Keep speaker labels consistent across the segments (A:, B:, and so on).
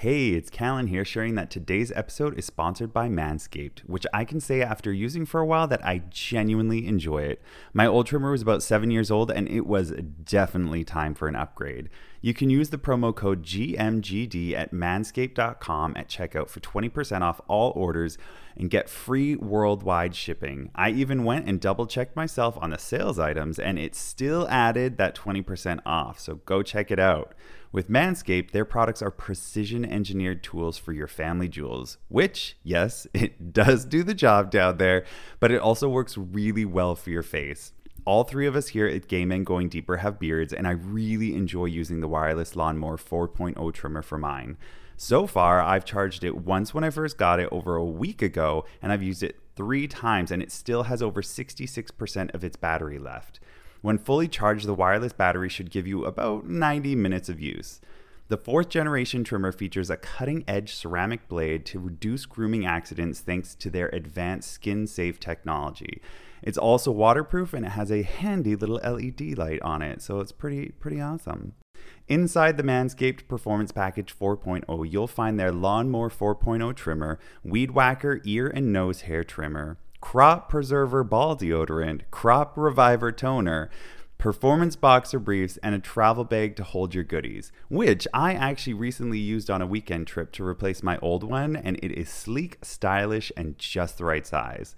A: Hey, it's Calan here sharing that today's episode is sponsored by Manscaped, which I can say after using for a while that I genuinely enjoy it. My old trimmer was about seven years old and it was definitely time for an upgrade. You can use the promo code GMGD at manscaped.com at checkout for 20% off all orders and get free worldwide shipping. I even went and double checked myself on the sales items and it still added that 20% off, so go check it out. With Manscaped, their products are precision engineered tools for your family jewels, which, yes, it does do the job down there, but it also works really well for your face. All three of us here at Gay Men Going Deeper have beards, and I really enjoy using the wireless lawnmower 4.0 trimmer for mine. So far, I've charged it once when I first got it over a week ago, and I've used it three times, and it still has over 66% of its battery left. When fully charged, the wireless battery should give you about 90 minutes of use. The fourth generation trimmer features a cutting edge ceramic blade to reduce grooming accidents thanks to their advanced skin safe technology. It's also waterproof and it has a handy little LED light on it, so it's pretty pretty awesome. Inside the Manscaped Performance Package 4.0, you'll find their Lawnmower 4.0 trimmer, Weed Whacker ear and nose hair trimmer, Crop Preserver Ball Deodorant, Crop Reviver Toner, performance boxer briefs, and a travel bag to hold your goodies, which I actually recently used on a weekend trip to replace my old one, and it is sleek, stylish, and just the right size.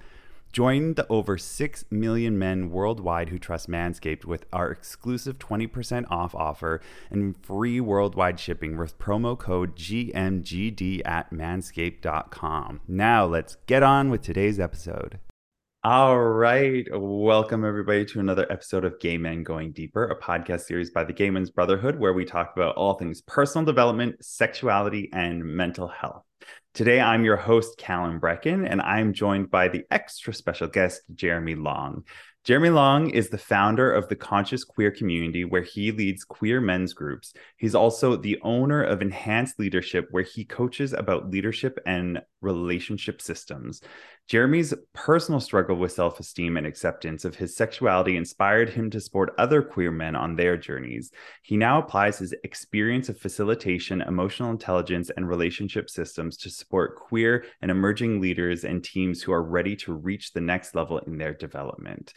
A: Join the over 6 million men worldwide who trust Manscaped with our exclusive 20% off offer and free worldwide shipping with promo code GMGD at manscaped.com. Now, let's get on with today's episode. All right. Welcome, everybody, to another episode of Gay Men Going Deeper, a podcast series by the Gay Men's Brotherhood, where we talk about all things personal development, sexuality, and mental health. Today, I'm your host, Calan Breckon, and I'm joined by the extra special guest, Jeremy Long. Jeremy Long is the founder of the Conscious Queer Community, where he leads queer men's groups. He's also the owner of Enhance Leadership, where he coaches about leadership and relationship systems. Jeremy's personal struggle with self esteem and acceptance of his sexuality inspired him to support other queer men on their journeys. He now applies his experience of facilitation, emotional intelligence, and relationship systems to support queer and emerging leaders and teams who are ready to reach the next level in their development.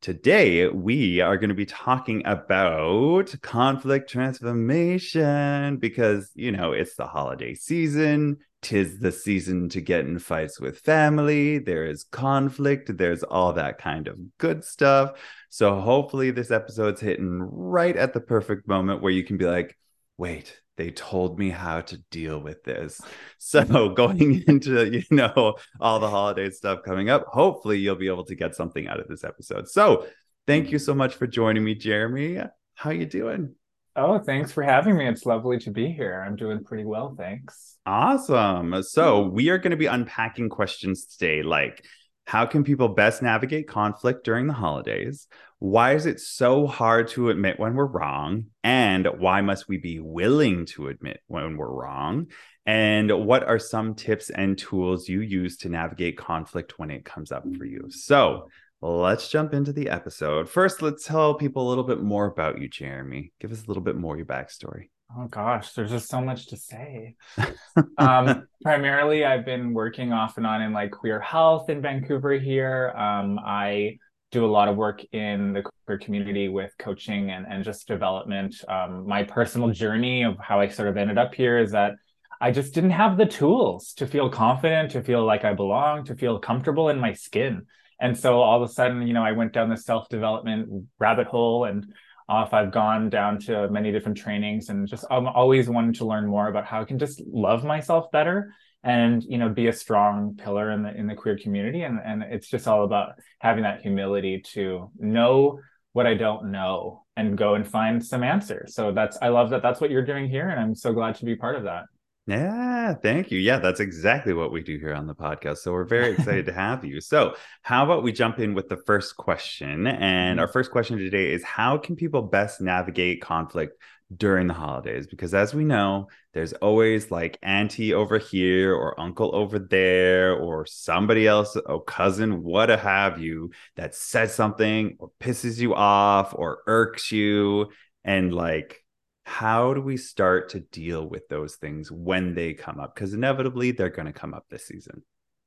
A: Today, we are going to be talking about conflict transformation because, you know, it's the holiday season tis the season to get in fights with family. There is conflict. There's all that kind of good stuff. So hopefully this episode's hitting right at the perfect moment where you can be like, wait, they told me how to deal with this. So going into, you know, all the holiday stuff coming up, hopefully you'll be able to get something out of this episode. So thank you so much for joining me, Jeremy. How you doing?
B: Oh, thanks for having me. It's lovely to be here. I'm doing pretty well, thanks.
A: Awesome. So, hmm. we are going to be unpacking questions today like how can people best navigate conflict during the holidays? Why is it so hard to admit when we're wrong? And why must we be willing to admit when we're wrong? And what are some tips and tools you use to navigate conflict when it comes up for you? So, let's jump into the episode. First, let's tell people a little bit more about you, Jeremy. Give us a little bit more of your backstory.
B: Oh gosh, there's just so much to say. um, primarily, I've been working off and on in like queer health in Vancouver here. Um, I do a lot of work in the queer community with coaching and, and just development. Um, my personal journey of how I sort of ended up here is that I just didn't have the tools to feel confident, to feel like I belong, to feel comfortable in my skin and so all of a sudden you know i went down the self-development rabbit hole and off i've gone down to many different trainings and just i'm always wanting to learn more about how i can just love myself better and you know be a strong pillar in the in the queer community. And and it's just all about having that humility to know what i don't know and go and find some answers. So that's i love that that's what you're doing here and i'm so glad to be part of that
A: yeah, thank you. Yeah, that's exactly what we do here on the podcast. So we're very excited to have you. So, how about we jump in with the first question? And our mm-hmm. first question today is How can people best navigate conflict during the holidays? Because as we know, there's always like auntie over here or uncle over there or somebody else, or cousin, what have you, that says something or pisses you off or irks you. And like, how do we start to deal with those things when they come up? Because inevitably they're going to come up this season.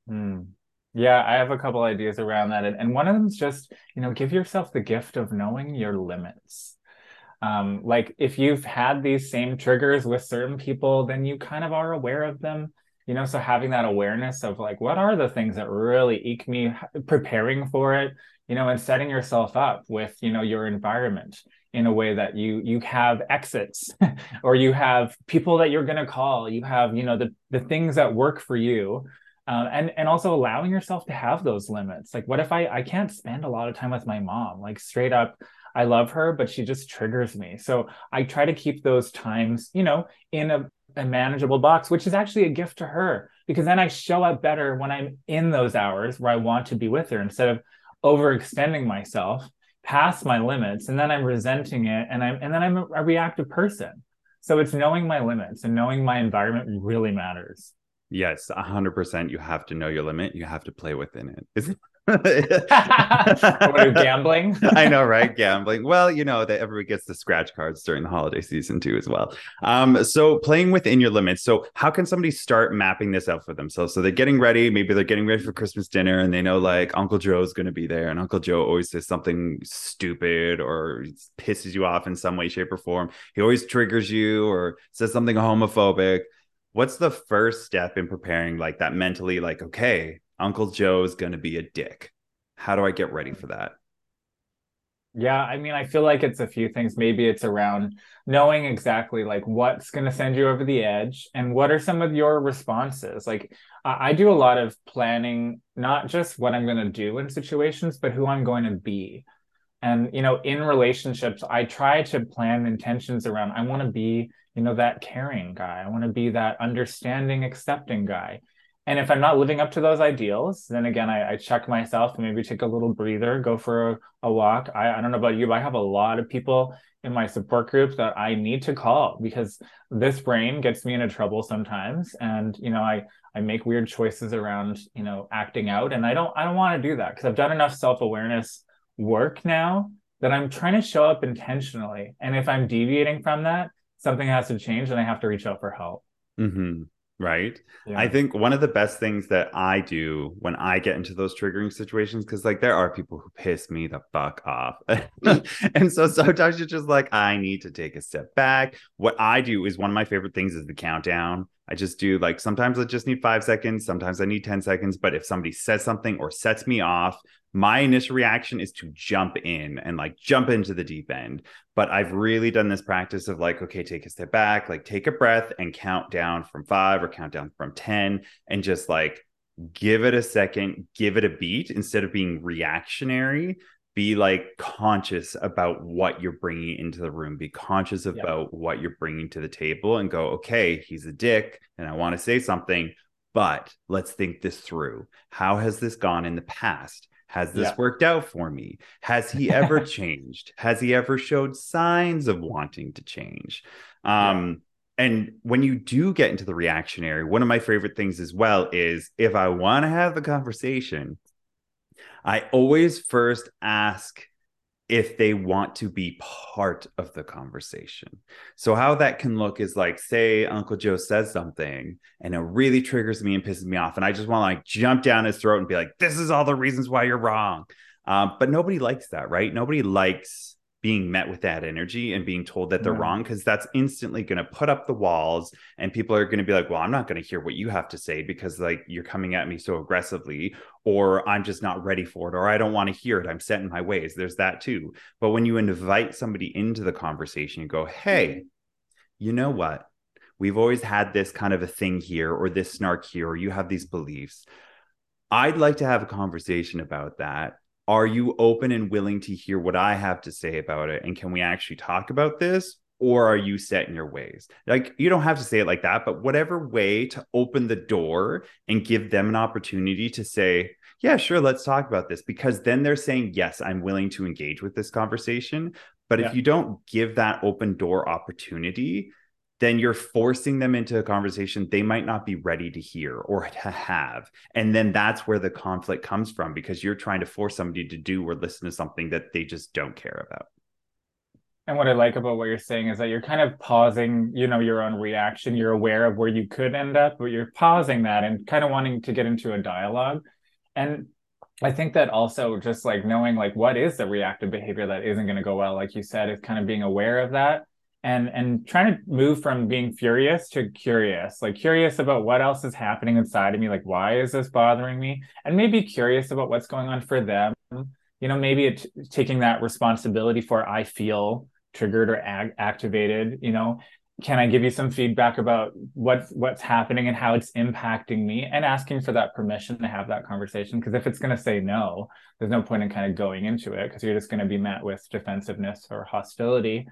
B: Mm. Yeah, I have a couple ideas around that. And one of them is just, you know, give yourself the gift of knowing your limits. Um, like if you've had these same triggers with certain people, then you kind of are aware of them. You know, so having that awareness of like, what are the things that really eke me, preparing for it, you know, and setting yourself up with, you know, your environment in a way that you you have exits or you have people that you're going to call. You have you know the the things that work for you. Um, and and also allowing yourself to have those limits. Like what if i i can't spend a lot of time with my mom? Like straight up i love her but she just triggers me. So i try to keep those times you know in a, a manageable box which is actually a gift to her because then i show up better when i'm in those hours where i want to be with her instead of overextending myself past my limits and then i'm resenting it and i'm and then i'm a, a reactive person. So it's knowing my limits and knowing my environment really matters.
A: Yes 100% you have to know your limit you have to play within it. Is it
B: gambling?
A: I know, right? Gambling. Well, you know that everybody gets the scratch cards during the holiday season too, as well. Um, so playing within your limits. So how can somebody start mapping this out for themselves? So they're getting ready. Maybe they're getting ready for Christmas dinner, and they know like Uncle Joe's going to be there, and Uncle Joe always says something stupid or pisses you off in some way, shape, or form. He always triggers you or says something homophobic. What's the first step in preparing like that mentally? Like, okay, Uncle Joe is going to be a dick. How do I get ready for that?
B: Yeah, I mean, I feel like it's a few things. Maybe it's around knowing exactly like what's going to send you over the edge and what are some of your responses. Like, I do a lot of planning, not just what I'm going to do in situations, but who I'm going to be. And, you know, in relationships, I try to plan intentions around I want to be, you know, that caring guy. I want to be that understanding, accepting guy. And if I'm not living up to those ideals, then again, I, I check myself and maybe take a little breather, go for a, a walk. I, I don't know about you, but I have a lot of people in my support group that I need to call because this brain gets me into trouble sometimes. And, you know, I, I make weird choices around, you know, acting out. And I don't, I don't want to do that because I've done enough self-awareness work now that I'm trying to show up intentionally. And if I'm deviating from that, something has to change and I have to reach out for help.
A: Mm-hmm right? Yeah. i think one of the best things that i do when i get into those triggering situations because like there are people who piss me the fuck off. Mm. And so sometimes you're just like i need to take a step back. What i do is one of my favorite things is the countdown I just do like sometimes I just need five seconds, sometimes I need 10 seconds. But if somebody says something or sets me off, my initial reaction is to jump in and like jump into the deep end. But I've really done this practice of like, okay, take a step back, like take a breath and count down from five or count down from 10 and just like give it a second, give it a beat instead of being reactionary be like conscious about what you're bringing into the room. Be conscious about yep. what you're bringing to the table and go okay he's a dick and i want to say something but let's think this through. How has this gone in the past? Has this yep. worked out for me? Has he ever changed? Has he ever showed signs of wanting to change? Um and when you do get into the reactionary one of my favorite things as well is if i want to have the conversation I always first ask if they want to be part of the conversation. So, how that can look is like, say, Uncle Joe says something and it really triggers me and pisses me off. And I just want to like jump down his throat and be like, this is all the reasons why you're wrong. Um, but nobody likes that, right? Nobody likes being met with that energy and being told that they're yeah. wrong because that's instantly going to put up the walls and people are going to be like well i'm not going to hear what you have to say because like you're coming at me so aggressively or i'm just not ready for it or i don't want to hear it. I'm set in my ways. There's that too. But when you invite somebody into the conversation you go hey mm-hmm. you know what? We've always had this kind of a thing here or this snark here or you have these beliefs. I'd like to have a conversation about that are you open and willing to hear what I have to say about it? And can we actually talk about this? Or are you set in your ways? Like, you don't have to say it like that, but whatever way to open the door and give them an opportunity to say, yeah, sure, let's talk about this. Because then they're saying, yes, I'm willing to engage with this conversation. But yeah. if you don't give that open door opportunity, then you're forcing them into a conversation they might not be ready to hear or to have. And then that's where the conflict comes from because you're trying to force somebody to do or listen to something that they just don't care about.
B: And what I like about what you're saying is that you're kind of pausing, you know, your own reaction. You're aware of where you could end up, but you're pausing that and kind of wanting to get into a dialogue. And I think that also just like knowing like what is the reactive behavior that isn't going to go well, like you said, is kind of being aware of that and and trying to move from being furious to curious like curious about what else is happening inside of me like why is this bothering me? And maybe curious about what's going on for them. You know maybe it's taking that responsibility for i feel triggered or ag- activated you know? Can i give you some feedback about what's what's happening and how it's impacting me? And asking for that permission to have that conversation because if it's going to say no there's no point in kind of going into it because you're just going to be met with defensiveness or hostility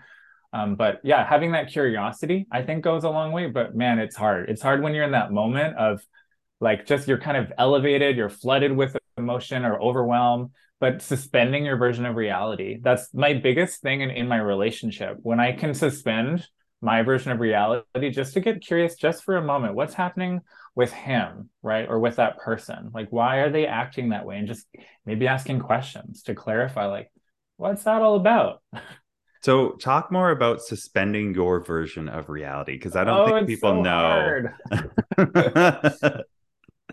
B: um, but yeah, having that curiosity, I think goes a long way. But man, it's hard. It's hard when you're in that moment of like just you're kind of elevated, you're flooded with emotion or overwhelm, but suspending your version of reality. That's my biggest thing in, in my relationship. When I can suspend my version of reality just to get curious just for a moment, what's happening with him, right? Or with that person? Like, why are they acting that way? And just maybe asking questions to clarify, like, what's that all about?
A: So, talk more about suspending your version of reality because I don't
B: oh,
A: think people
B: so
A: know.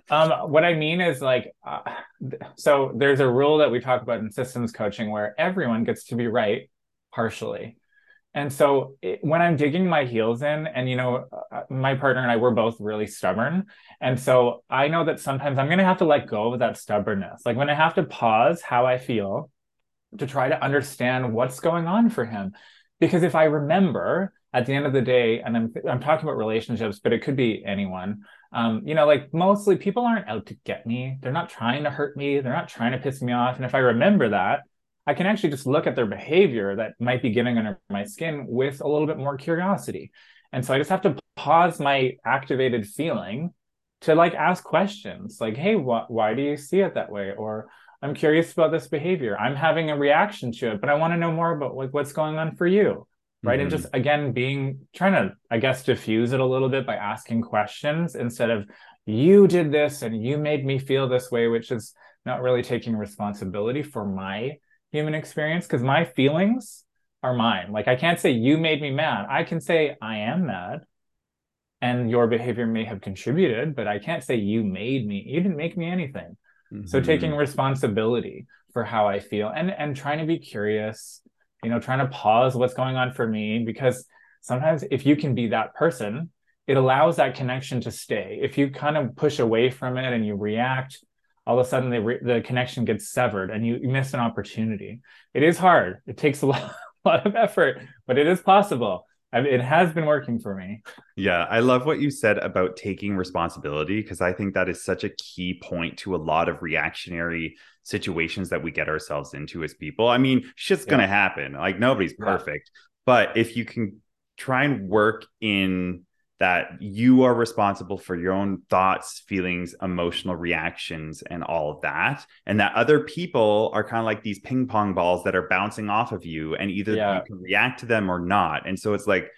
B: um, what I mean is like, uh, so there's a rule that we talk about in systems coaching where everyone gets to be right partially. And so it, when I'm digging my heels in, and you know, uh, my partner and I were both really stubborn. And so I know that sometimes I'm going to have to let go of that stubbornness. Like when I have to pause how I feel to try to understand what's going on for him. Because if I remember at the end of the day, and I'm I'm talking about relationships, but it could be anyone. Um, you know, like mostly people aren't out to get me. They're not trying to hurt me. They're not trying to piss me off. And if I remember that, I can actually just look at their behavior that might be getting under my skin with a little bit more curiosity. And so I just have to pause my activated feeling to like ask questions like, hey, wh- why do you see it that way? Or I'm curious about this behavior. I'm having a reaction to it, but I want to know more about like what's going on for you. Right. Mm-hmm. And just again, being trying to, I guess, diffuse it a little bit by asking questions instead of you did this and you made me feel this way, which is not really taking responsibility for my human experience because my feelings are mine. Like I can't say you made me mad. I can say I am mad and your behavior may have contributed, but I can't say you made me. You didn't make me anything. Mm-hmm. So taking responsibility for how I feel and and trying to be curious, you know, trying to pause what's going on for me because sometimes if you can be that person, it allows that connection to stay. If you kind of push away from it and you react, all of a sudden the, re- the connection gets severed and you, you miss an opportunity. It is hard. It takes a lot, a lot of effort, but it is possible. I mean, it has been working for me.
A: Yeah, I love what you said about taking responsibility because I think that is such a key point to a lot of reactionary situations that we get ourselves into as people. I mean, shit's yeah. going to happen. Like nobody's perfect. Yeah. But if you can try and work in that you are responsible for your own thoughts, feelings, emotional reactions, and all of that. And that other people are kind of like these ping pong balls that are bouncing off of you, and either yeah. you can react to them or not. And so it's like,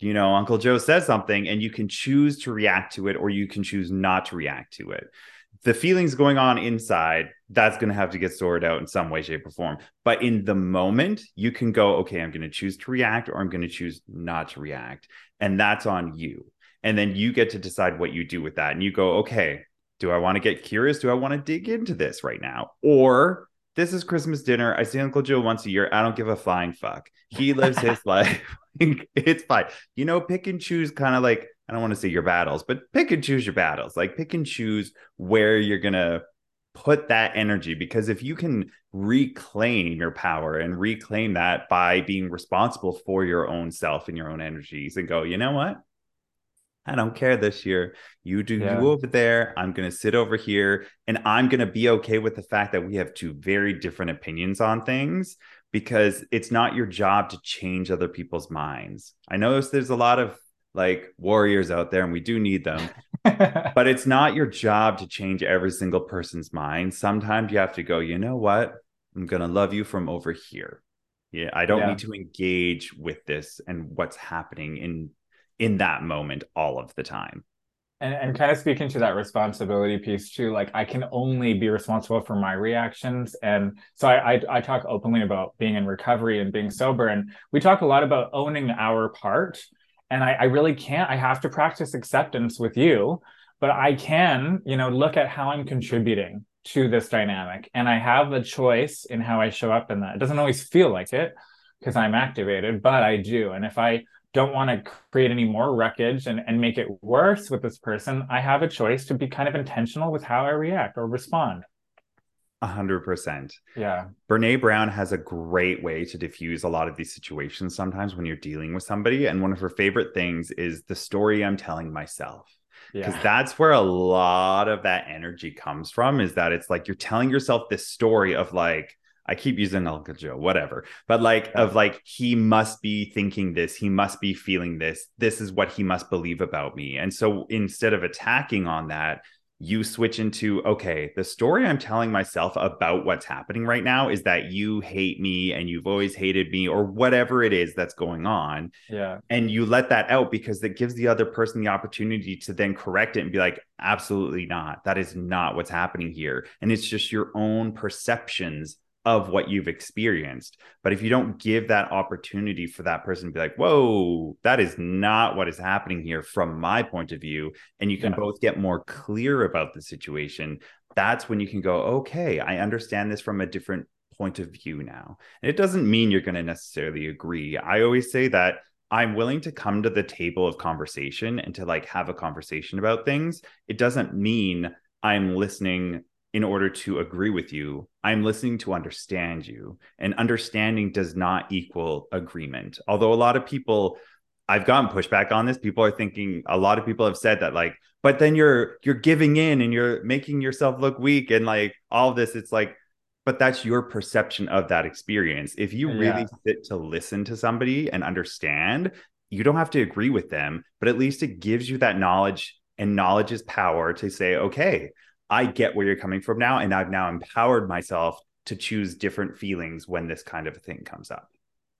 A: you know, Uncle Joe says something, and you can choose to react to it or you can choose not to react to it. The feelings going on inside, that's going to have to get sorted out in some way, shape, or form. But in the moment, you can go, okay, I'm going to choose to react or I'm going to choose not to react and that's on you. And then you get to decide what you do with that. And you go, okay, do I want to get curious? Do I want to dig into this right now? Or this is Christmas dinner. I see Uncle Joe once a year. I don't give a flying fuck. He lives his life. it's fine. You know, pick and choose kind of like, I don't want to say your battles, but pick and choose your battles. Like pick and choose where you're going to put that energy because if you can reclaim your power and reclaim that by being responsible for your own self and your own energies and go you know what I don't care this year. You do yeah. you over there. I'm going to sit over here and I'm going to be okay with the fact that we have two very different opinions on things because it's not your job to change other people's minds. I know there's a lot of like warriors out there and we do need them but it's not your job to change every single person's mind. Sometimes you have to go you know what? I'm going to love you from over here. Yeah i don't yeah. need to engage with this and what's happening in in that moment all of the time.
B: And, and kind of speaking to that responsibility piece too like i can only be responsible for my reactions. And so I, I, I talk openly about being in recovery and being sober. And we talk a lot about owning our part and I, I really can't i have to practice acceptance with you but i can you know look at how i'm contributing to this dynamic. And i have a choice in how i show up in that. It doesn't always feel like it because i'm activated but i do. And if i don't want to create any more wreckage and, and make it worse with this person, I have a choice to be kind of intentional with how I react or respond.
A: A hundred percent.
B: Yeah.
A: Brene Brown has a great way to diffuse a lot of these situations sometimes when you're dealing with somebody. And one of her favorite things is the story I'm telling myself. Because yeah. that's where a lot of that energy comes from is that it's like you're telling yourself this story of like, I keep using Uncle Joe, whatever. But like yeah. of like he must be thinking this, he must be feeling this. This is what he must believe about me. And so instead of attacking on that, you switch into okay, the story I'm telling myself about what's happening right now is that you hate me and you've always hated me or whatever it is that's going on.
B: Yeah.
A: And you let that out because it gives the other person the opportunity to then correct it and be like, absolutely not. That is not what's happening here. And it's just your own perceptions of what you've experienced. But if you don't give that opportunity for that person to be like, whoa, that is not what is happening here from my point of view, and you can yeah. both get more clear about the situation, that's when you can go, okay, I understand this from a different point of view now. And it doesn't mean you're going to necessarily agree. I always say that I'm willing to come to the table of conversation and to like have a conversation about things. It doesn't mean I'm listening in order to agree with you. I'm listening to understand you. And understanding does not equal agreement. Although a lot of people I've gotten pushback on this. People are thinking a lot of people have said that like, but then you're you're giving in and you're making yourself look weak and like all of this. It's like, but that's your perception of that experience. If you really sit to listen to somebody and understand, you don't have to agree with them, but at least it gives you that knowledge and knowledge is power to say, okay, I get where you're coming from now. And I've now empowered myself to choose different feelings when this kind of a thing comes up.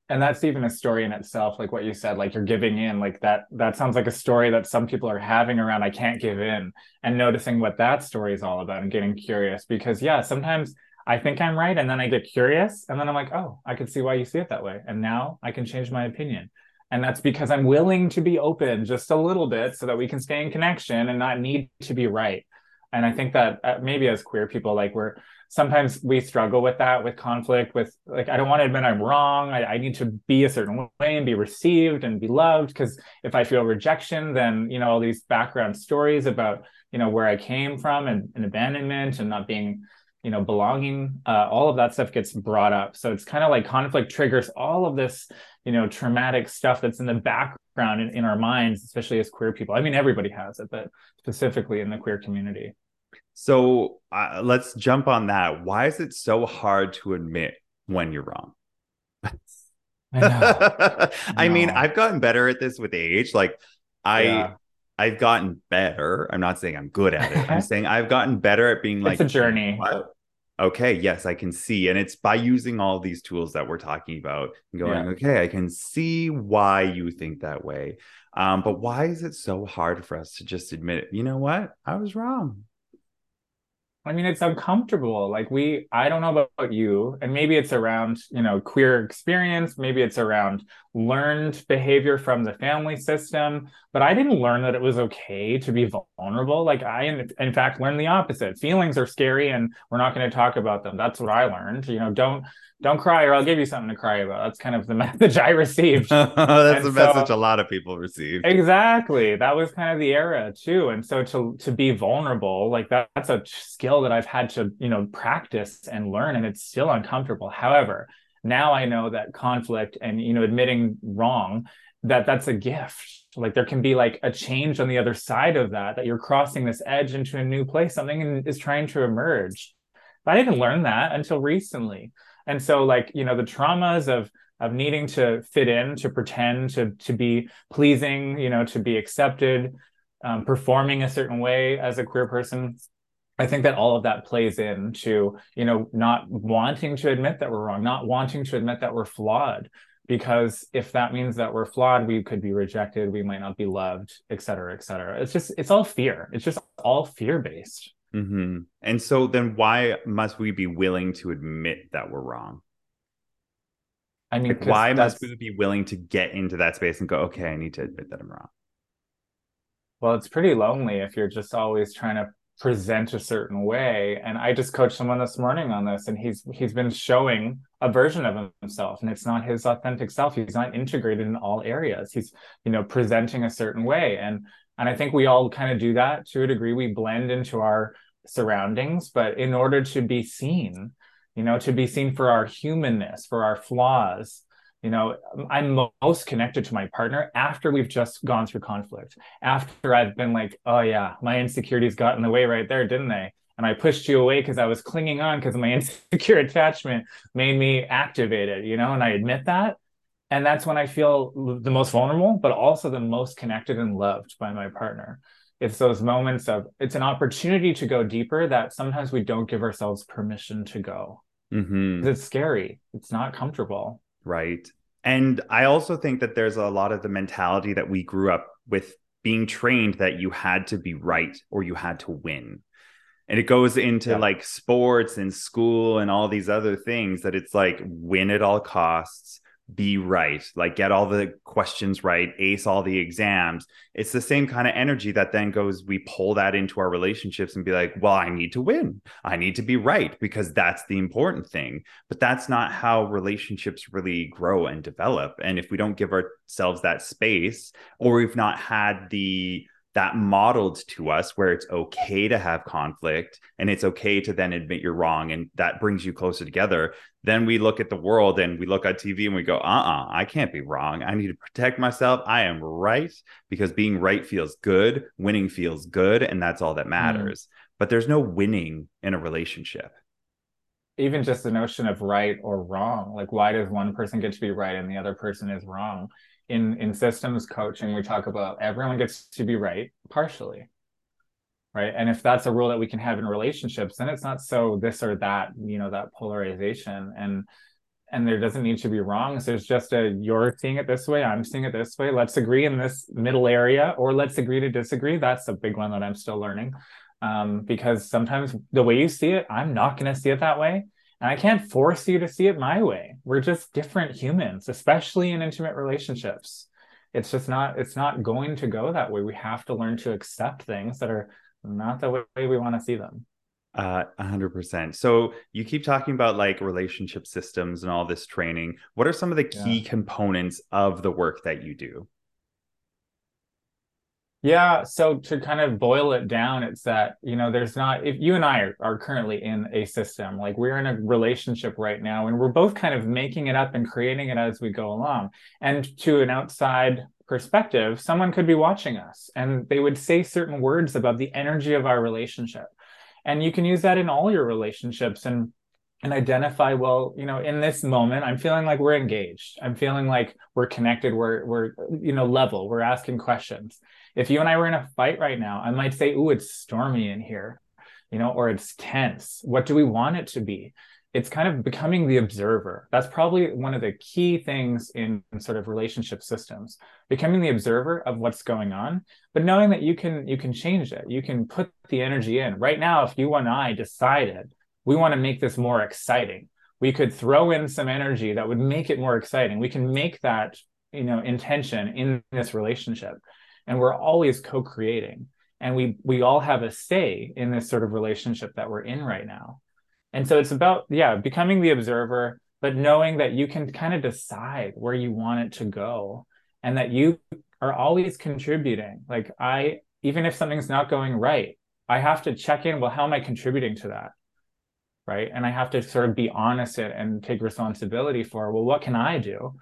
B: And that's even a story in itself, like what you said, like you're giving in, like that, that sounds like a story that some people are having around, I can't give in, and noticing what that story is all about and getting curious. Because, yeah, sometimes I think I'm right. And then I get curious. And then I'm like, oh, I can see why you see it that way. And now I can change my opinion. And that's because I'm willing to be open just a little bit so that we can stay in connection and not need to be right and i think that uh, maybe as queer people like we're sometimes we struggle with that with conflict with like i don't want to admit i'm wrong. I, I need to be a certain way and be received and be loved because if i feel rejection then you know all these background stories about you know where i came from and, and abandonment and not being you know belonging uh, all of that stuff gets brought up. So it's kind of like conflict triggers all of this you know traumatic stuff that's in the background in, in our minds especially as queer people. I mean everybody has it but specifically in the queer community
A: so uh, let's jump on that. Why is it so hard to admit when you're wrong? I, I mean, I've gotten better at this with age. Like I yeah. I've gotten better. I'm not saying I'm good at it. I'm saying I've gotten better at being like
B: it's a journey. What?
A: Okay, yes, I can see. And it's by using all these tools that we're talking about and going, yeah. okay, I can see why you think that way. Um, but why is it so hard for us to just admit, you know what? I was wrong.
B: I mean, it's uncomfortable. Like we, I don't know about you, and maybe it's around, you know, queer experience. Maybe it's around learned behavior from the family system. But I didn't learn that it was okay to be vulnerable. Like I, in, in fact, learned the opposite. Feelings are scary, and we're not going to talk about them. That's what I learned. You know, don't don't cry or I'll give you something to cry about. That's kind of the message I received.
A: That's and the so, message a lot of people received.
B: Exactly. That was kind of the era too. And so to to be vulnerable, like that, that's a skill that I've had to, you know, practice and learn and it's still uncomfortable. However, now I know that conflict and you know admitting wrong that that's a gift. Like there can be like a change on the other side of that that you're crossing this edge into a new place something is trying to emerge. But I didn't learn that until recently and so like you know the traumas of of needing to fit in to pretend to to be pleasing you know to be accepted um, performing a certain way as a queer person i think that all of that plays into you know not wanting to admit that we're wrong not wanting to admit that we're flawed. Because if that means that we're flawed we could be rejected we might not be loved et cetera et cetera. It's just it's all fear. It's just all fear based
A: mm-hmm. and so then why must we be willing to admit that we're wrong?
B: I mean
A: like why must we be willing to get into that space and go okay i need to admit that i'm wrong
B: well it's pretty lonely if you're just always trying to present a certain way. And i just coached someone this morning on this and he's he's been showing a version of himself and it's not his authentic self. He's not integrated in all areas. He's you know presenting a certain way. And and i think we all kind of do that to a degree. We blend into our surroundings but in order to be seen you know to be seen for our humanness for our flaws you know i'm most connected to my partner after we've just gone through conflict after i've been like oh yeah my insecurities got in the way right there didn't they? And i pushed you away because i was clinging on because my insecure attachment made me activated you know and i admit that and that's when i feel the most vulnerable but also the most connected and loved by my partner it's those moments of it's an opportunity to go deeper that sometimes we don't give ourselves permission to go
A: mm-hmm.
B: it's scary it's not comfortable
A: Right. And I also think that there's a lot of the mentality that we grew up with being trained that you had to be right or you had to win. And it goes into yeah. like sports and school and all these other things that it's like win at all costs be right, like get all the questions right, ace all the exams. It's the same kind of energy that then goes, we pull that into our relationships and be like, well, I need to win. I need to be right because that's the important thing. But that's not how relationships really grow and develop. And if we don't give ourselves that space, or we've not had the that modeled to us where it's okay to have conflict and it's okay to then admit you're wrong and that brings you closer together then we look at the world and we look at tv and we go uh-uh i can't be wrong i need to protect myself i am right because being right feels good winning feels good and that's all that mm. matters mm. but there's no winning in a relationship
B: even just the notion of right or wrong like why does one person get to be right and the other person is wrong in in systems coaching we talk about everyone gets to be right partially right? And if that's a rule that we can have in relationships then it's not so this or that you know that polarization. And and there doesn't need to be wrongs. There's just a you're seeing it this way i'm seeing it this way let's agree in this middle area or let's agree to disagree. That's a big one that i'm still learning um, because sometimes the way you see it i'm not going to see it that way and I can't force you to see it my way. We're just different humans, especially in intimate relationships. It's just not it's not going to go that way. We have to learn to accept things that are not the way we want to see them.
A: Uh, 100%. So you keep talking about like relationship systems and all this training. What are some of the key yeah. components of the work that you do?
B: Yeah, so to kind of boil it down, it's that, you know, there's not, if you and I are, are currently in a system, like we're in a relationship right now, and we're both kind of making it up and creating it as we go along. And to an outside perspective, someone could be watching us and they would say certain words about the energy of our relationship. And you can use that in all your relationships and and identify well you know in this moment i'm feeling like we're engaged i'm feeling like we're connected we're we're you know level we're asking questions if you and I were in a fight right now, I might say, "Ooh, it's stormy in here," you know, or it's tense. What do we want it to be? It's kind of becoming the observer. That's probably one of the key things in, in sort of relationship systems. Becoming the observer of what's going on, but knowing that you can you can change it. You can put the energy in. Right now, if you and I decided we want to make this more exciting, we could throw in some energy that would make it more exciting. We can make that you know intention in this relationship and we're always co-creating. And we we all have a say in this sort of relationship that we're in right now. And so it's about yeah becoming the observer but knowing that you can kind of decide where you want it to go and that you are always contributing. Like i even if something's not going right i have to check in well how am i contributing to that? Right? And i have to sort of be honest and take responsibility for well what can i do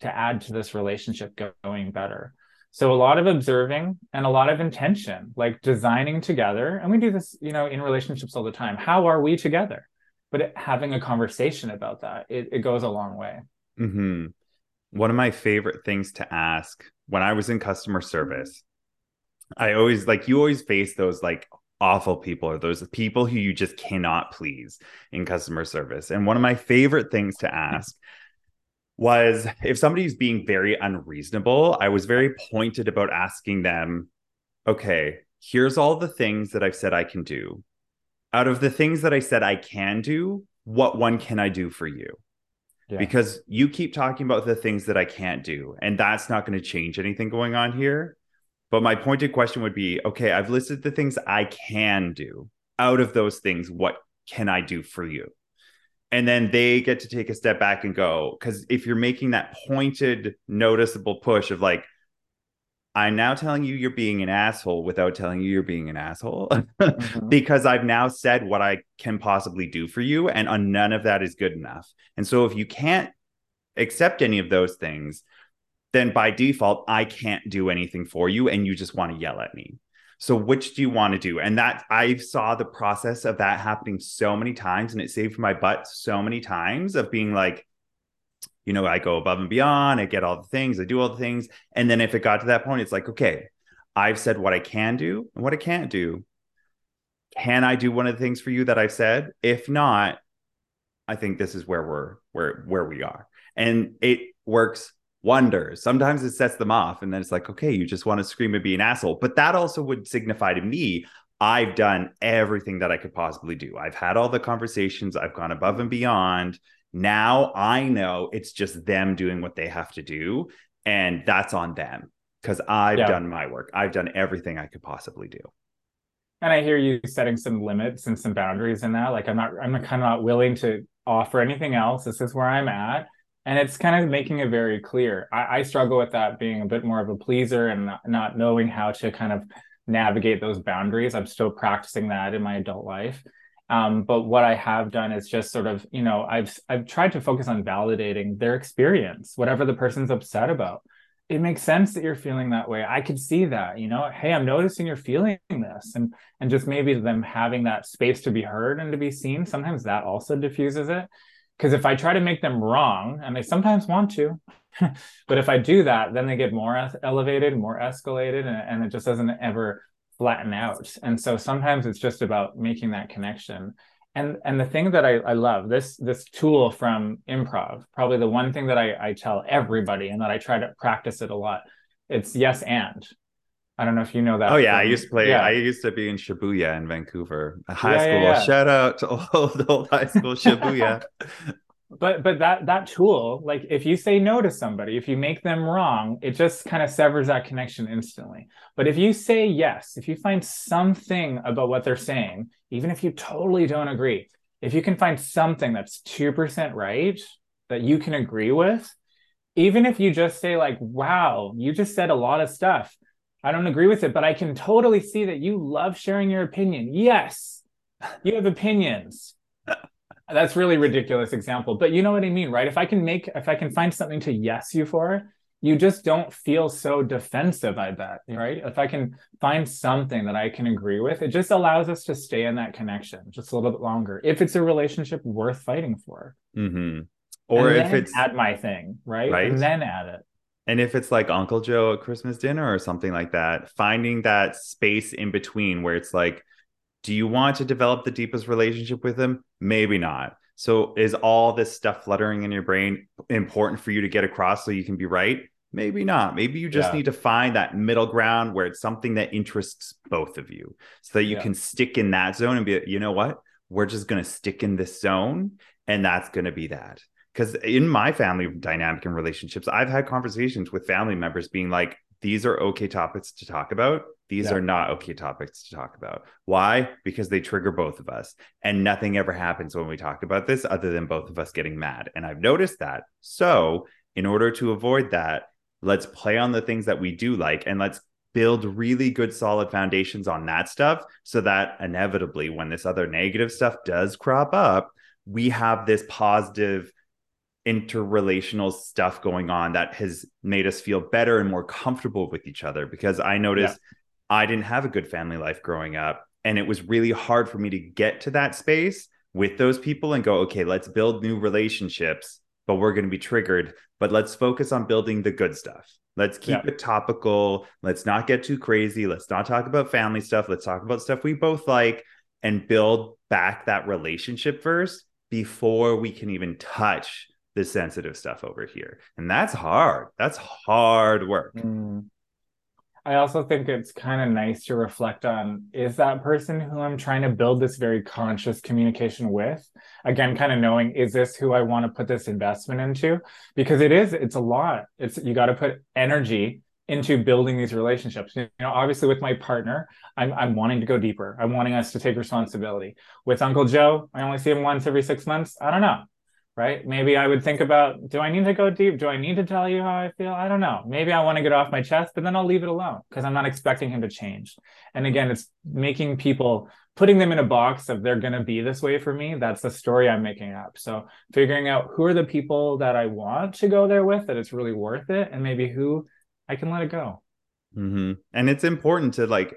B: to add to this relationship going better so a lot of observing and a lot of intention, like designing together. And we do this, you know, in relationships all the time. How are we together? But having a conversation about that, it, it goes a long way.
A: Mm-hmm. One of my favorite things to ask when I was in customer service, I always like you always face those like awful people or those people who you just cannot please in customer service. And one of my favorite things to ask was if somebody's being very unreasonable, I was very pointed about asking them, okay, here's all the things that I've said I can do. Out of the things that I said I can do, what one can I do for you? Yeah. Because you keep talking about the things that I can't do, and that's not going to change anything going on here. But my pointed question would be okay, I've listed the things I can do. Out of those things, what can I do for you? And then they get to take a step back and go, because if you're making that pointed, noticeable push of like, I'm now telling you you're being an asshole without telling you you're being an asshole mm-hmm. because I've now said what I can possibly do for you, and uh, none of that is good enough. And so if you can't accept any of those things, then by default, I can't do anything for you, and you just want to yell at me. So which do you want to do? And that I saw the process of that happening so many times, and it saved my butt so many times of being like, you know, I go above and beyond, I get all the things, I do all the things. And then if it got to that point, it's like, okay, I've said what I can do and what I can't do. Can I do one of the things for you that I've said? If not, I think this is where we're where where we are. And it works wonders. Sometimes it sets them off, and then it's like, okay, you just want to scream and be an asshole. But that also would signify to me I've done everything that I could possibly do. I've had all the conversations, I've gone above and beyond. Now I know it's just them doing what they have to do, and that's on them because I've yeah. done my work. I've done everything I could possibly do.
B: And I hear you setting some limits and some boundaries in that. Like I'm not, I'm kind of not willing to offer anything else. This is where I'm at. And it's kind of making it very clear. I, I struggle with that being a bit more of a pleaser and not, not knowing how to kind of navigate those boundaries. I'm still practicing that in my adult life. Um, but what I have done is just sort of, you know, I've I've tried to focus on validating their experience, whatever the person's upset about. It makes sense that you're feeling that way. I could see that, you know, hey, I'm noticing you're feeling this, and and just maybe them having that space to be heard and to be seen. Sometimes that also diffuses it, because if I try to make them wrong, and they sometimes want to, but if I do that, then they get more elevated, more escalated, and, and it just doesn't ever flatten out. And so sometimes it's just about making that connection. And and the thing that I, I love, this this tool from improv, probably the one thing that I, I tell everybody and that I try to practice it a lot, it's yes and. I don't know if you know that.
A: Oh yeah, I used to play. Yeah. I used to be in Shibuya in Vancouver, high yeah, school. Yeah, Shout out to old old high school Shibuya.
B: but but that that tool like if you say no to somebody if you make them wrong it just kind of severs that connection instantly but if you say yes if you find something about what they're saying even if you totally don't agree if you can find something that's 2% right that you can agree with even if you just say like wow you just said a lot of stuff i don't agree with it but i can totally see that you love sharing your opinion. Yes you have opinions. That's really ridiculous example but you know what i mean right? If i can make if i can find something to yes you for you just don't feel so defensive i bet right? If i can find something that i can agree with it just allows us to stay in that connection just a little bit longer if it's a relationship worth fighting for.
A: Mm-hmm. or if it's
B: add my thing right? right. and then add it
A: and if it's like uncle joe at christmas dinner or something like that finding that space in between where it's like do you want to develop the deepest relationship with them? Maybe not. So is all this stuff fluttering in your brain important for you to get across so you can be right? Maybe not. Maybe you just yeah. need to find that middle ground where it's something that interests both of you so that you yeah. can stick in that zone and be, you know what? We're just going to stick in this zone and that's going to be that. Because in my family dynamic and relationships, I've had conversations with family members being like, these are okay topics to talk about. These yeah. are not okay topics to talk about. Why? Because they trigger both of us. And nothing ever happens when we talk about this other than both of us getting mad. And I've noticed that. So, in order to avoid that, let's play on the things that we do like and let's build really good solid foundations on that stuff so that inevitably when this other negative stuff does crop up, we have this positive interrelational stuff going on that has made us feel better and more comfortable with each other because I noticed yeah. I didn't have a good family life growing up and it was really hard for me to get to that space with those people and go okay let's build new relationships but we're going to be triggered but let's focus on building the good stuff let's keep yeah. it topical let's not get too crazy let's not talk about family stuff let's talk about stuff we both like and build back that relationship first before we can even touch the sensitive stuff over here. And that's hard. That's hard work.
B: Mm. I also think it's kind of nice to reflect on is that person who I'm trying to build this very conscious communication with? Again, kind of knowing is this who I want to put this investment into? Because it is, it's a lot. It's you got to put energy into building these relationships. You know, obviously with my partner, I'm I'm wanting to go deeper. I'm wanting us to take responsibility. With Uncle Joe, I only see him once every six months. I don't know right? Maybe I would think about do I need to go deep? Do I need to tell you how I feel? I don't know. Maybe I want to get off my chest, but then I'll leave it alone because I'm not expecting him to change. And again, it's making people putting them in a box of they're going to be this way for me. That's the story I'm making up. So figuring out who are the people that I want to go there with that it's really worth it and maybe who I can let it go.
A: Mm-hmm. And it's important to like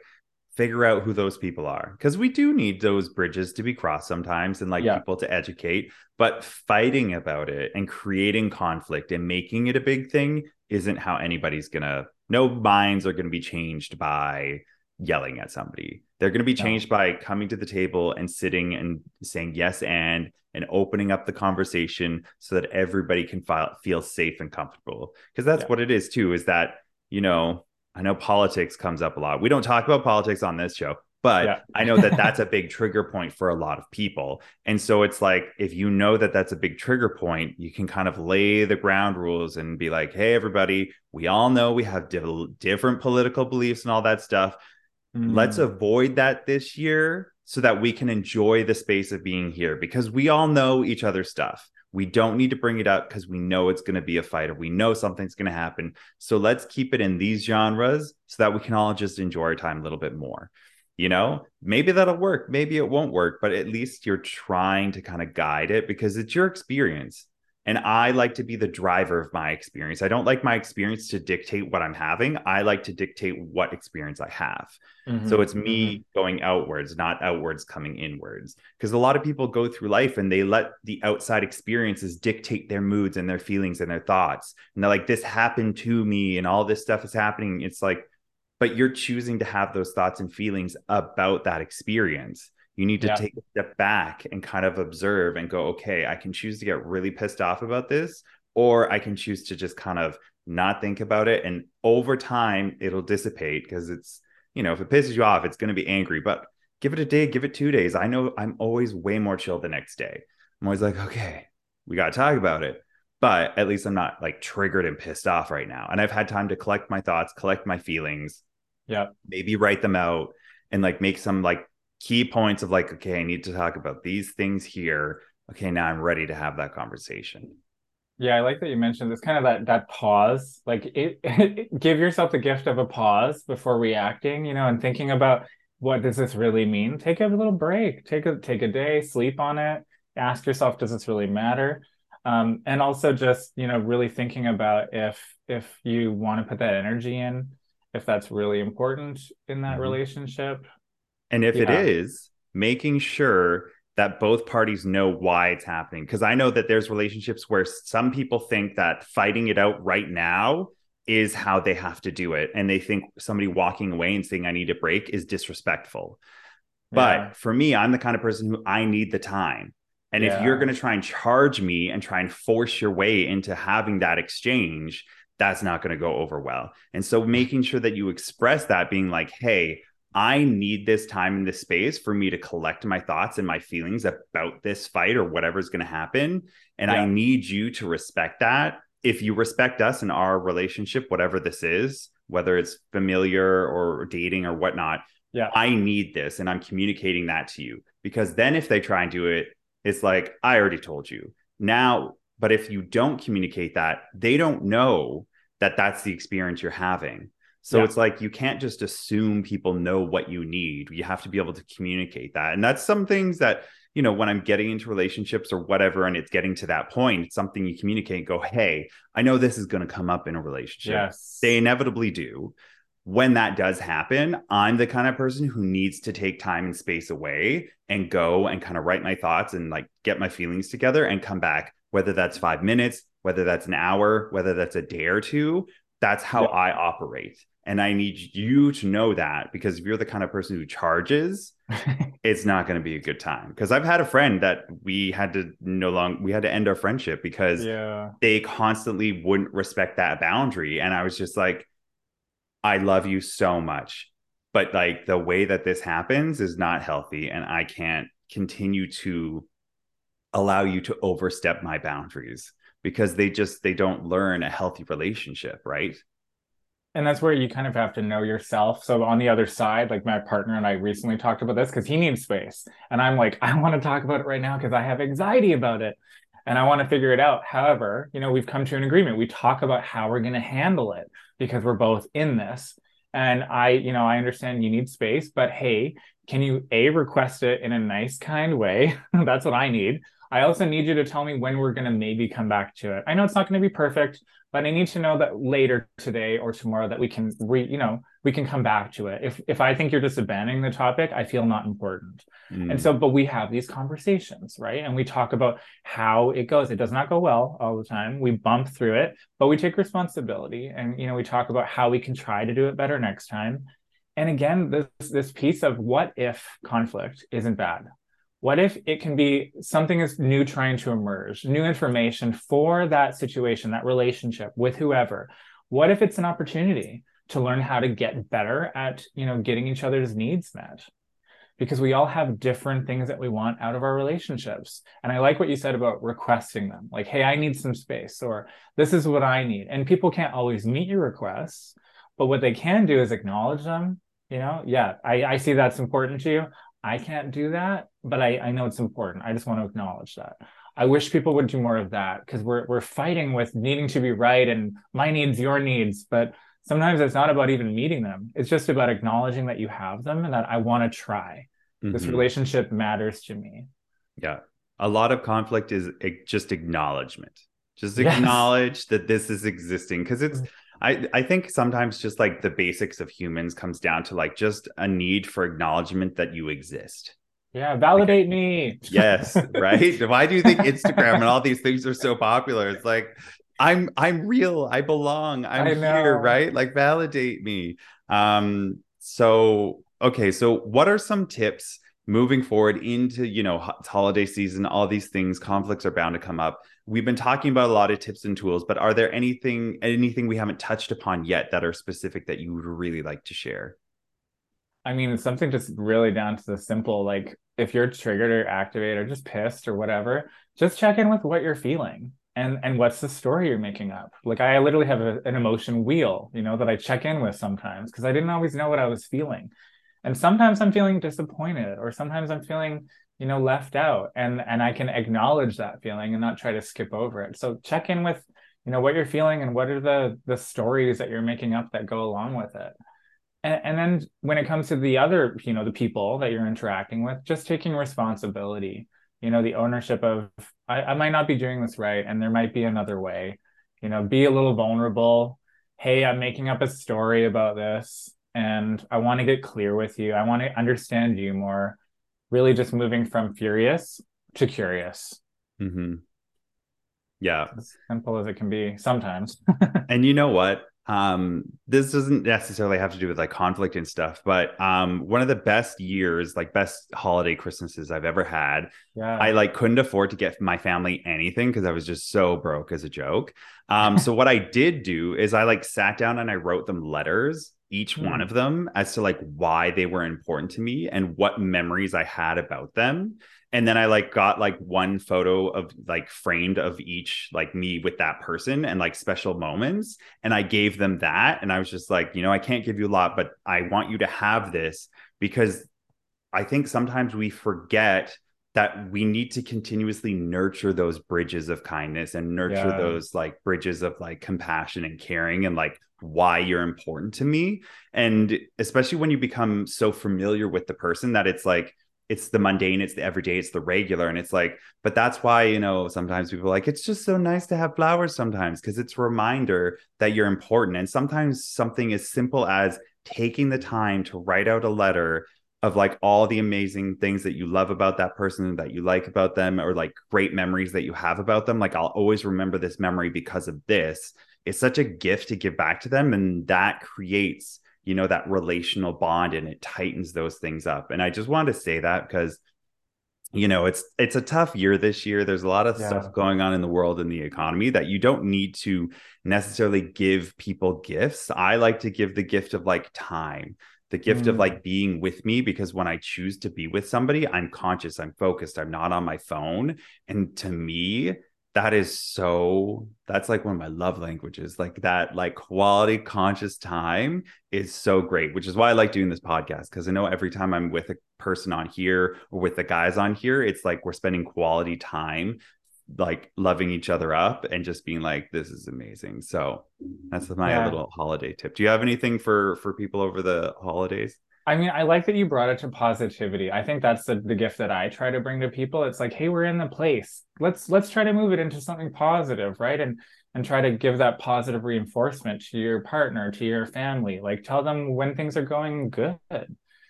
A: figure out who those people are because we do need those bridges to be crossed sometimes and like yeah. people to educate but fighting about it and creating conflict and making it a big thing isn't how anybody's gonna no minds are gonna be changed by yelling at somebody they're gonna be changed no. by coming to the table and sitting and saying yes and and opening up the conversation so that everybody can file, feel safe and comfortable because that's yeah. what it is too is that you know I know politics comes up a lot. We don't talk about politics on this show, but yeah. I know that that's a big trigger point for a lot of people. And so it's like if you know that that's a big trigger point, you can kind of lay the ground rules and be like, "Hey everybody, we all know we have di- different political beliefs and all that stuff. Mm. Let's avoid that this year so that we can enjoy the space of being here because we all know each other's stuff. We don't need to bring it up because we know it's going to be a fight or we know something's going to happen. So let's keep it in these genres so that we can all just enjoy our time a little bit more. You know, maybe that'll work, maybe it won't work, but at least you're trying to kind of guide it because it's your experience. And I like to be the driver of my experience. I don't like my experience to dictate what I'm having. I like to dictate what experience I have. Mm-hmm. So it's me mm-hmm. going outwards, not outwards coming inwards. Because a lot of people go through life and they let the outside experiences dictate their moods and their feelings and their thoughts. And they're like, this happened to me and all this stuff is happening. It's like, but you're choosing to have those thoughts and feelings about that experience. You need to yeah. take a step back and kind of observe and go, okay, I can choose to get really pissed off about this, or I can choose to just kind of not think about it. And over time, it'll dissipate because it's, you know, if it pisses you off, it's going to be angry. But give it a day, give it two days. I know I'm always way more chill the next day. I'm always like, okay, we got to talk about it. But at least I'm not like triggered and pissed off right now. And I've had time to collect my thoughts, collect my feelings.
B: Yeah.
A: Maybe write them out and like make some like key points of like, okay, I need to talk about these things here. Okay, now I'm ready to have that conversation.
B: Yeah, I like that you mentioned this kind of that that pause. Like it, it, give yourself the gift of a pause before reacting, you know, and thinking about what does this really mean? Take a little break. Take a take a day, sleep on it. Ask yourself, does this really matter? Um, and also just you know really thinking about if if you want to put that energy in, if that's really important in that mm-hmm. relationship,
A: and if yeah. it is, making sure that both parties know why it's happening. Because I know that there's relationships where some people think that fighting it out right now is how they have to do it. And they think somebody walking away and saying, I need a break is disrespectful. But yeah. for me, I'm the kind of person who I need the time. And yeah. if you're going to try and charge me and try and force your way into having that exchange, that's not going to go over well. And so making sure that you express that being like, hey, I need this time in this space for me to collect my thoughts and my feelings about this fight or whatever's going to happen. And yeah. I need you to respect that. If you respect us and our relationship, whatever this is, whether it's familiar or dating or whatnot,
B: yeah,
A: I need this. And I'm communicating that to you because then if they try and do it, it's like, I already told you now. But if you don't communicate that, they don't know that that's the experience you're having. So yeah. it's like you can't just assume people know what you need. You have to be able to communicate that. And that's some things that, you know, when I'm getting into relationships or whatever, and it's getting to that point, it's something you communicate go, hey, I know this is going to come up in a relationship.
B: Yes.
A: They inevitably do. When that does happen, I'm the kind of person who needs to take time and space away and go and kind of write my thoughts and like get my feelings together and come back, whether that's five minutes, whether that's an hour, whether that's a day or two. That's how yeah. I operate And I need you to know that because if you're the kind of person who charges, it's not going to be a good time. Because I've had a friend that we had to no long we had to end our friendship because
B: yeah.
A: they constantly wouldn't respect that boundary. And I was just like, I love you so much. But like the way that this happens is not healthy. And I can't continue to allow you to overstep my boundaries because they just they don't learn a healthy relationship, right?
B: And that's where you kind of have to know yourself. So on the other side, like my partner and I recently talked about this because he needs space. And I'm like, I want to talk about it right now because I have anxiety about it and I want to figure it out. However, you know, we've come to an agreement. We talk about how we're going to handle it because we're both in this. And I, you know, I understand you need space, but hey, can you A, request it in a nice, kind way? That's what I need. I also need you to tell me when we're going to maybe come back to it. I know it's not going to be perfect, but I need to know that later today or tomorrow that we can re, you know, we can come back to it. If if I think you're just abandoning the topic, I feel not important. Mm. And so, but we have these conversations, right? And we talk about how it goes. It does not go well all the time. We bump through it, but we take responsibility and you know, we talk about how we can try to do it better next time. And again, this this piece of what if conflict isn't bad what if it can be something is new trying to emerge, new information for that situation, that relationship with whoever? What if it's an opportunity to learn how to get better at, you know, getting each other's needs met? Because we all have different things that we want out of our relationships. And I like what you said about requesting them. Like, hey, I need some space, or this is what I need. And people can't always meet your requests, but what they can do is acknowledge them you know yeah I, I see that's important to you I can't do that, but I, I know it's important. I just want to acknowledge that. I wish people would do more of that because we're we're fighting with needing to be right and my needs, your needs. But sometimes it's not about even meeting them. It's just about acknowledging that you have them and that I want to try. Mm-hmm. This relationship matters to me.
A: Yeah. A lot of conflict is just acknowledgement. Just acknowledge yes. that this is existing because it's mm. I, I think sometimes just like the basics of humans comes down to like just a need for acknowledgement that you exist.
B: Yeah, validate like, me.
A: yes, right. Why do you think Instagram and all these things are so popular? It's like I'm I'm real. I belong. I'm I here, right? Like validate me. Um so okay, so what are some tips moving forward into, you know, holiday season, all these things, conflicts are bound to come up we've been talking about a lot of tips and tools but are there anything anything we haven't touched upon yet that are specific that you would really like to share?
B: I mean something just really down to the simple like if you're triggered or activated or just pissed or whatever just check in with what you're feeling and and what's the story you're making up. Like i literally have a, an emotion wheel you know that i check in with sometimes because i didn't always know what i was feeling. And sometimes i'm feeling disappointed or sometimes i'm feeling you know left out. And and i can acknowledge that feeling and not try to skip over it. So check in with you know what you're feeling and what are the the stories that you're making up that go along with it. And, and then when it comes to the other you know the people that you're interacting with just taking responsibility you know the ownership of I, I might not be doing this right and there might be another way. You know be a little vulnerable. Hey i'm making up a story about this and i want to get clear with you. I want to understand you more really just moving from furious to curious.
A: Mm-hmm. Yeah.
B: As simple as it can be sometimes.
A: and you know what? Um, this doesn't necessarily have to do with like conflict and stuff, but um, one of the best years, like best holiday Christmases I've ever had.
B: Yeah.
A: I like couldn't afford to get my family anything because I was just so broke as a joke. Um, so what I did do is I like sat down and I wrote them letters each mm. one of them as to like why they were important to me and what memories I had about them. And then I like got like one photo of like framed of each like me with that person and like special moments. And I gave them that. And I was just like, you know, I can't give you a lot, but I want you to have this because I think sometimes we forget that we need to continuously nurture those bridges of kindness and nurture yeah. those like bridges of like compassion and caring and like why you're important to me. And especially when you become so familiar with the person that it's like it's the mundane it's the everyday it's the regular. And it's like but that's why you know sometimes people like it's just so nice to have flowers sometimes because it's a reminder that you're important. And sometimes something as simple as taking the time to write out a letter of like all the amazing things that you love about that person that you like about them or like great memories that you have about them like I'll always remember this memory because of this. It's such a gift to give back to them and that creates you know that relational bond and it tightens those things up. And i just wanted to say that because you know it's it's a tough year this year. There's a lot of yeah. stuff going on in the world and the economy that you don't need to necessarily give people gifts. I like to give the gift of like time the gift mm. of like being with me because when i choose to be with somebody i'm conscious i'm focused i'm not on my phone and to me that is so that's like one of my love languages like that like quality conscious time is so great which is why i like doing this podcast because i know every time i'm with a person on here or with the guys on here it's like we're spending quality time like loving each other up and just being like this is amazing so that's my yeah. little holiday tip do you have anything for for people over the holidays
B: I mean, I like that you brought it to positivity. I think that's the, the gift that I try to bring to people. It's like, hey, we're in the place. Let's let's try to move it into something positive, right? And and try to give that positive reinforcement to your partner, to your family. Like tell them when things are going good.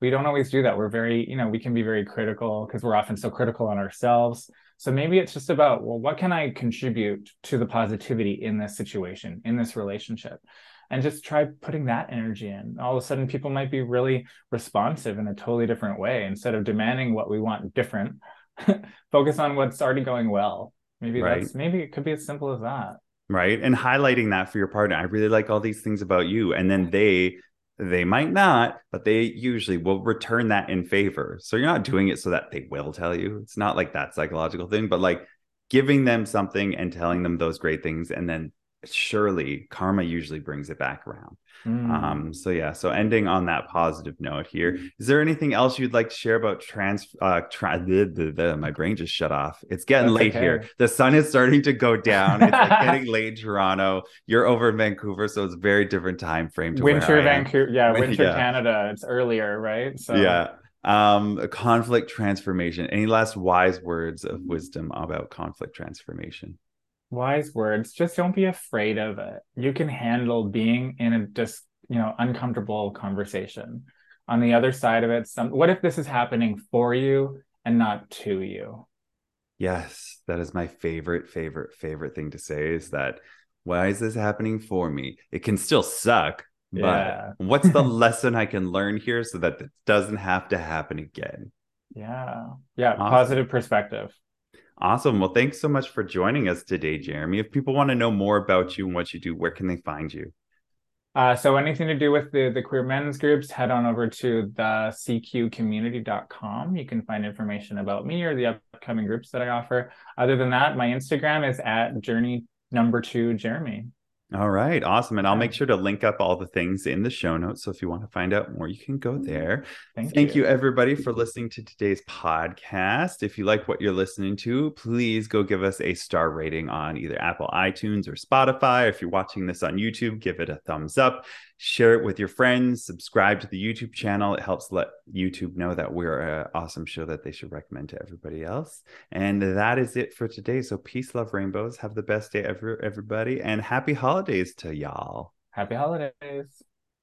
B: We don't always do that. We're very, you know, we can be very critical because we're often so critical on ourselves. So maybe it's just about, well, what can I contribute to the positivity in this situation, in this relationship? and just try putting that energy in. All of a sudden, people might be really responsive in a totally different way. Instead of demanding what we want different, focus on what's already going well. Maybe right. that's maybe it could be as simple as that.
A: Right. And highlighting that for your partner. I really like all these things about you. And then they they might not, but they usually will return that in favor. So you're not doing it so that they will tell you. It's not like that psychological thing, but like giving them something and telling them those great things and then surely karma usually brings it back around. Mm. Um, so yeah, so ending on that positive note here, is there anything else you'd like to share about trans? Uh, tra- the, the, the, my brain just shut off. It's getting That's late okay. here. The sun is starting to go down. It's like getting late in Toronto. You're over in Vancouver, so it's a very different time frame. To
B: winter Vancouver, yeah, winter yeah. Canada. It's earlier, right?
A: So yeah. Um, conflict transformation. Any last wise words of wisdom about conflict transformation?
B: Wise words just don't be afraid of it. You can handle being in a just you know uncomfortable conversation. On the other side of it some what if this is happening for you and not to you?
A: Yes that is my favorite favorite favorite thing to say is that why is this happening for me? It can still suck yeah. but what's the lesson i can learn here so that it doesn't have to happen again?
B: Yeah. Yeah awesome. positive perspective
A: Awesome. Well, thanks so much for joining us today, Jeremy. If people want to know more about you and what you do, where can they find you?
B: Uh, so anything to do with the, the queer men's groups, head on over to the cqcommunity.com. You can find information about me or the upcoming groups that I offer. Other than that, my Instagram is at journey number two Jeremy.
A: All right, awesome. And I'll make sure to link up all the things in the show notes. So if you want to find out more, you can go mm-hmm. there. Thank, Thank you. you. everybody, for listening to today's podcast. If you like what you're listening to, please go give us a star rating on either Apple iTunes or Spotify. If you're watching this on YouTube, give it a thumbs up share it with your friends, subscribe to the YouTube channel. It helps let YouTube know that we're an awesome show that they should recommend to everybody else. And that is it for today. So peace, love, rainbows. Have the best day ever, everybody, and happy holidays to y'all.
B: Happy holidays.